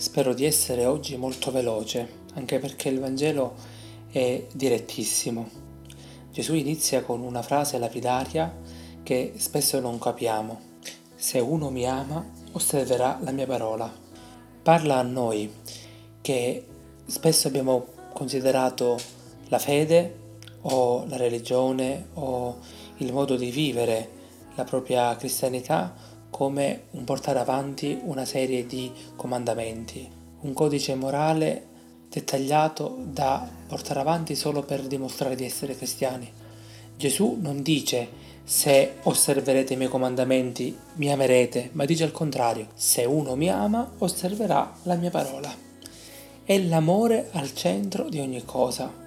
Spero di essere oggi molto veloce, anche perché il Vangelo è direttissimo. Gesù inizia con una frase lapidaria che spesso non capiamo. Se uno mi ama, osserverà la mia parola. Parla a noi che spesso abbiamo considerato la fede o la religione o il modo di vivere la propria cristianità come un portare avanti una serie di comandamenti, un codice morale dettagliato da portare avanti solo per dimostrare di essere cristiani. Gesù non dice se osserverete i miei comandamenti mi amerete, ma dice al contrario, se uno mi ama osserverà la mia parola. È l'amore al centro di ogni cosa.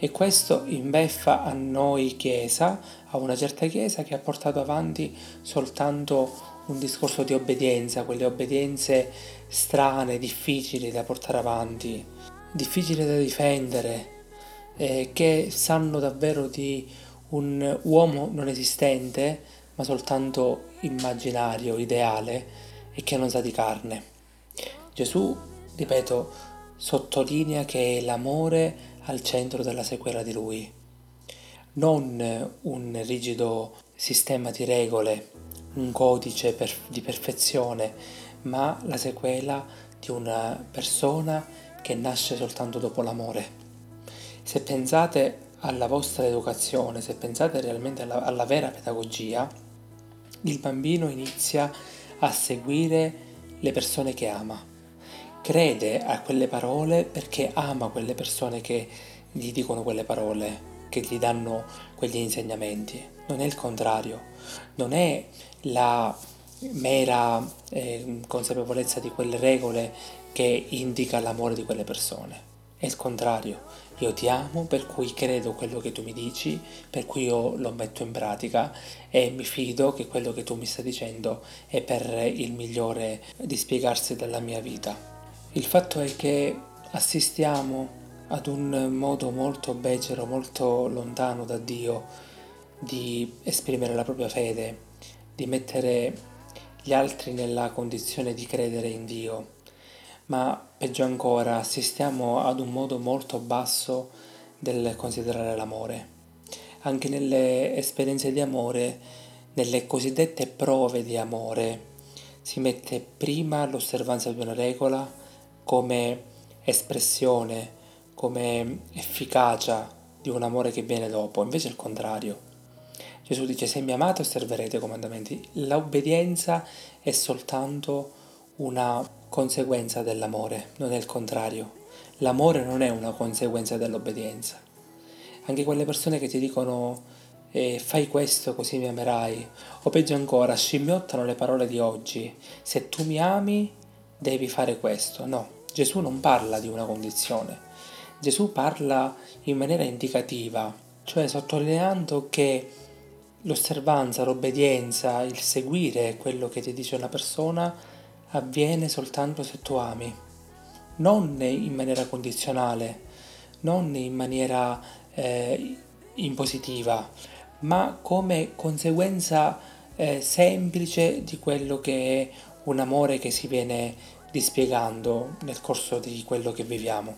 E questo imbeffa a noi Chiesa, a una certa Chiesa che ha portato avanti soltanto un discorso di obbedienza, quelle obbedienze strane, difficili da portare avanti, difficili da difendere, eh, che sanno davvero di un uomo non esistente, ma soltanto immaginario, ideale e che non sa di carne. Gesù, ripeto, sottolinea che l'amore al centro della sequela di lui, non un rigido sistema di regole, un codice per, di perfezione, ma la sequela di una persona che nasce soltanto dopo l'amore. Se pensate alla vostra educazione, se pensate realmente alla, alla vera pedagogia, il bambino inizia a seguire le persone che ama crede a quelle parole perché ama quelle persone che gli dicono quelle parole, che gli danno quegli insegnamenti. Non è il contrario, non è la mera eh, consapevolezza di quelle regole che indica l'amore di quelle persone. È il contrario, io ti amo per cui credo quello che tu mi dici, per cui io lo metto in pratica e mi fido che quello che tu mi stai dicendo è per il migliore di spiegarsi della mia vita. Il fatto è che assistiamo ad un modo molto becero, molto lontano da Dio di esprimere la propria fede, di mettere gli altri nella condizione di credere in Dio. Ma peggio ancora, assistiamo ad un modo molto basso del considerare l'amore. Anche nelle esperienze di amore, nelle cosiddette prove di amore, si mette prima l'osservanza di una regola, come espressione, come efficacia di un amore che viene dopo, invece è il contrario. Gesù dice se mi amate osserverete i comandamenti. L'obbedienza è soltanto una conseguenza dell'amore, non è il contrario. L'amore non è una conseguenza dell'obbedienza. Anche quelle persone che ti dicono eh, fai questo così mi amerai, o peggio ancora, scimmiottano le parole di oggi, se tu mi ami devi fare questo. No, Gesù non parla di una condizione, Gesù parla in maniera indicativa, cioè sottolineando che l'osservanza, l'obbedienza, il seguire quello che ti dice una persona avviene soltanto se tu ami, non in maniera condizionale, non in maniera eh, impositiva, ma come conseguenza eh, semplice di quello che è un amore che si viene dispiegando nel corso di quello che viviamo.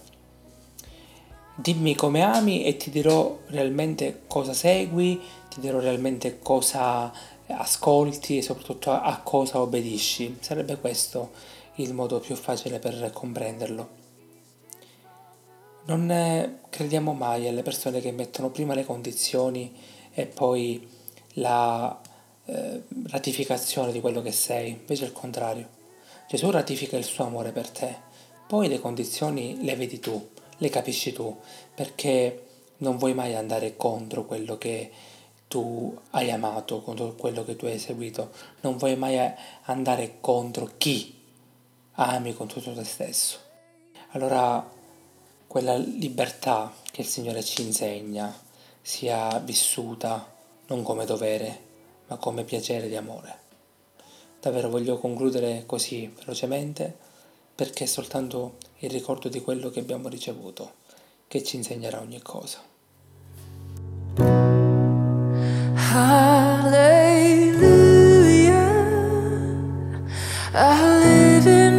Dimmi come ami e ti dirò realmente cosa segui, ti dirò realmente cosa ascolti e soprattutto a, cosa obbedisci. Sarebbe questo il modo più facile per comprenderlo. Non crediamo mai alle persone che mettono prima le condizioni e poi la eh, ratificazione di quello che sei, invece è il contrario. Gesù ratifica il suo amore per te, poi le condizioni le vedi tu, le capisci tu, perché non vuoi mai andare contro quello che tu hai amato, contro quello che tu hai seguito, non vuoi mai andare contro chi ami con tutto te stesso. Allora quella libertà che il Signore ci insegna sia vissuta non come dovere, ma come piacere di amore. Davvero voglio concludere così velocemente perché è soltanto il ricordo di quello che abbiamo ricevuto che ci insegnerà ogni cosa. Hallelujah, I live in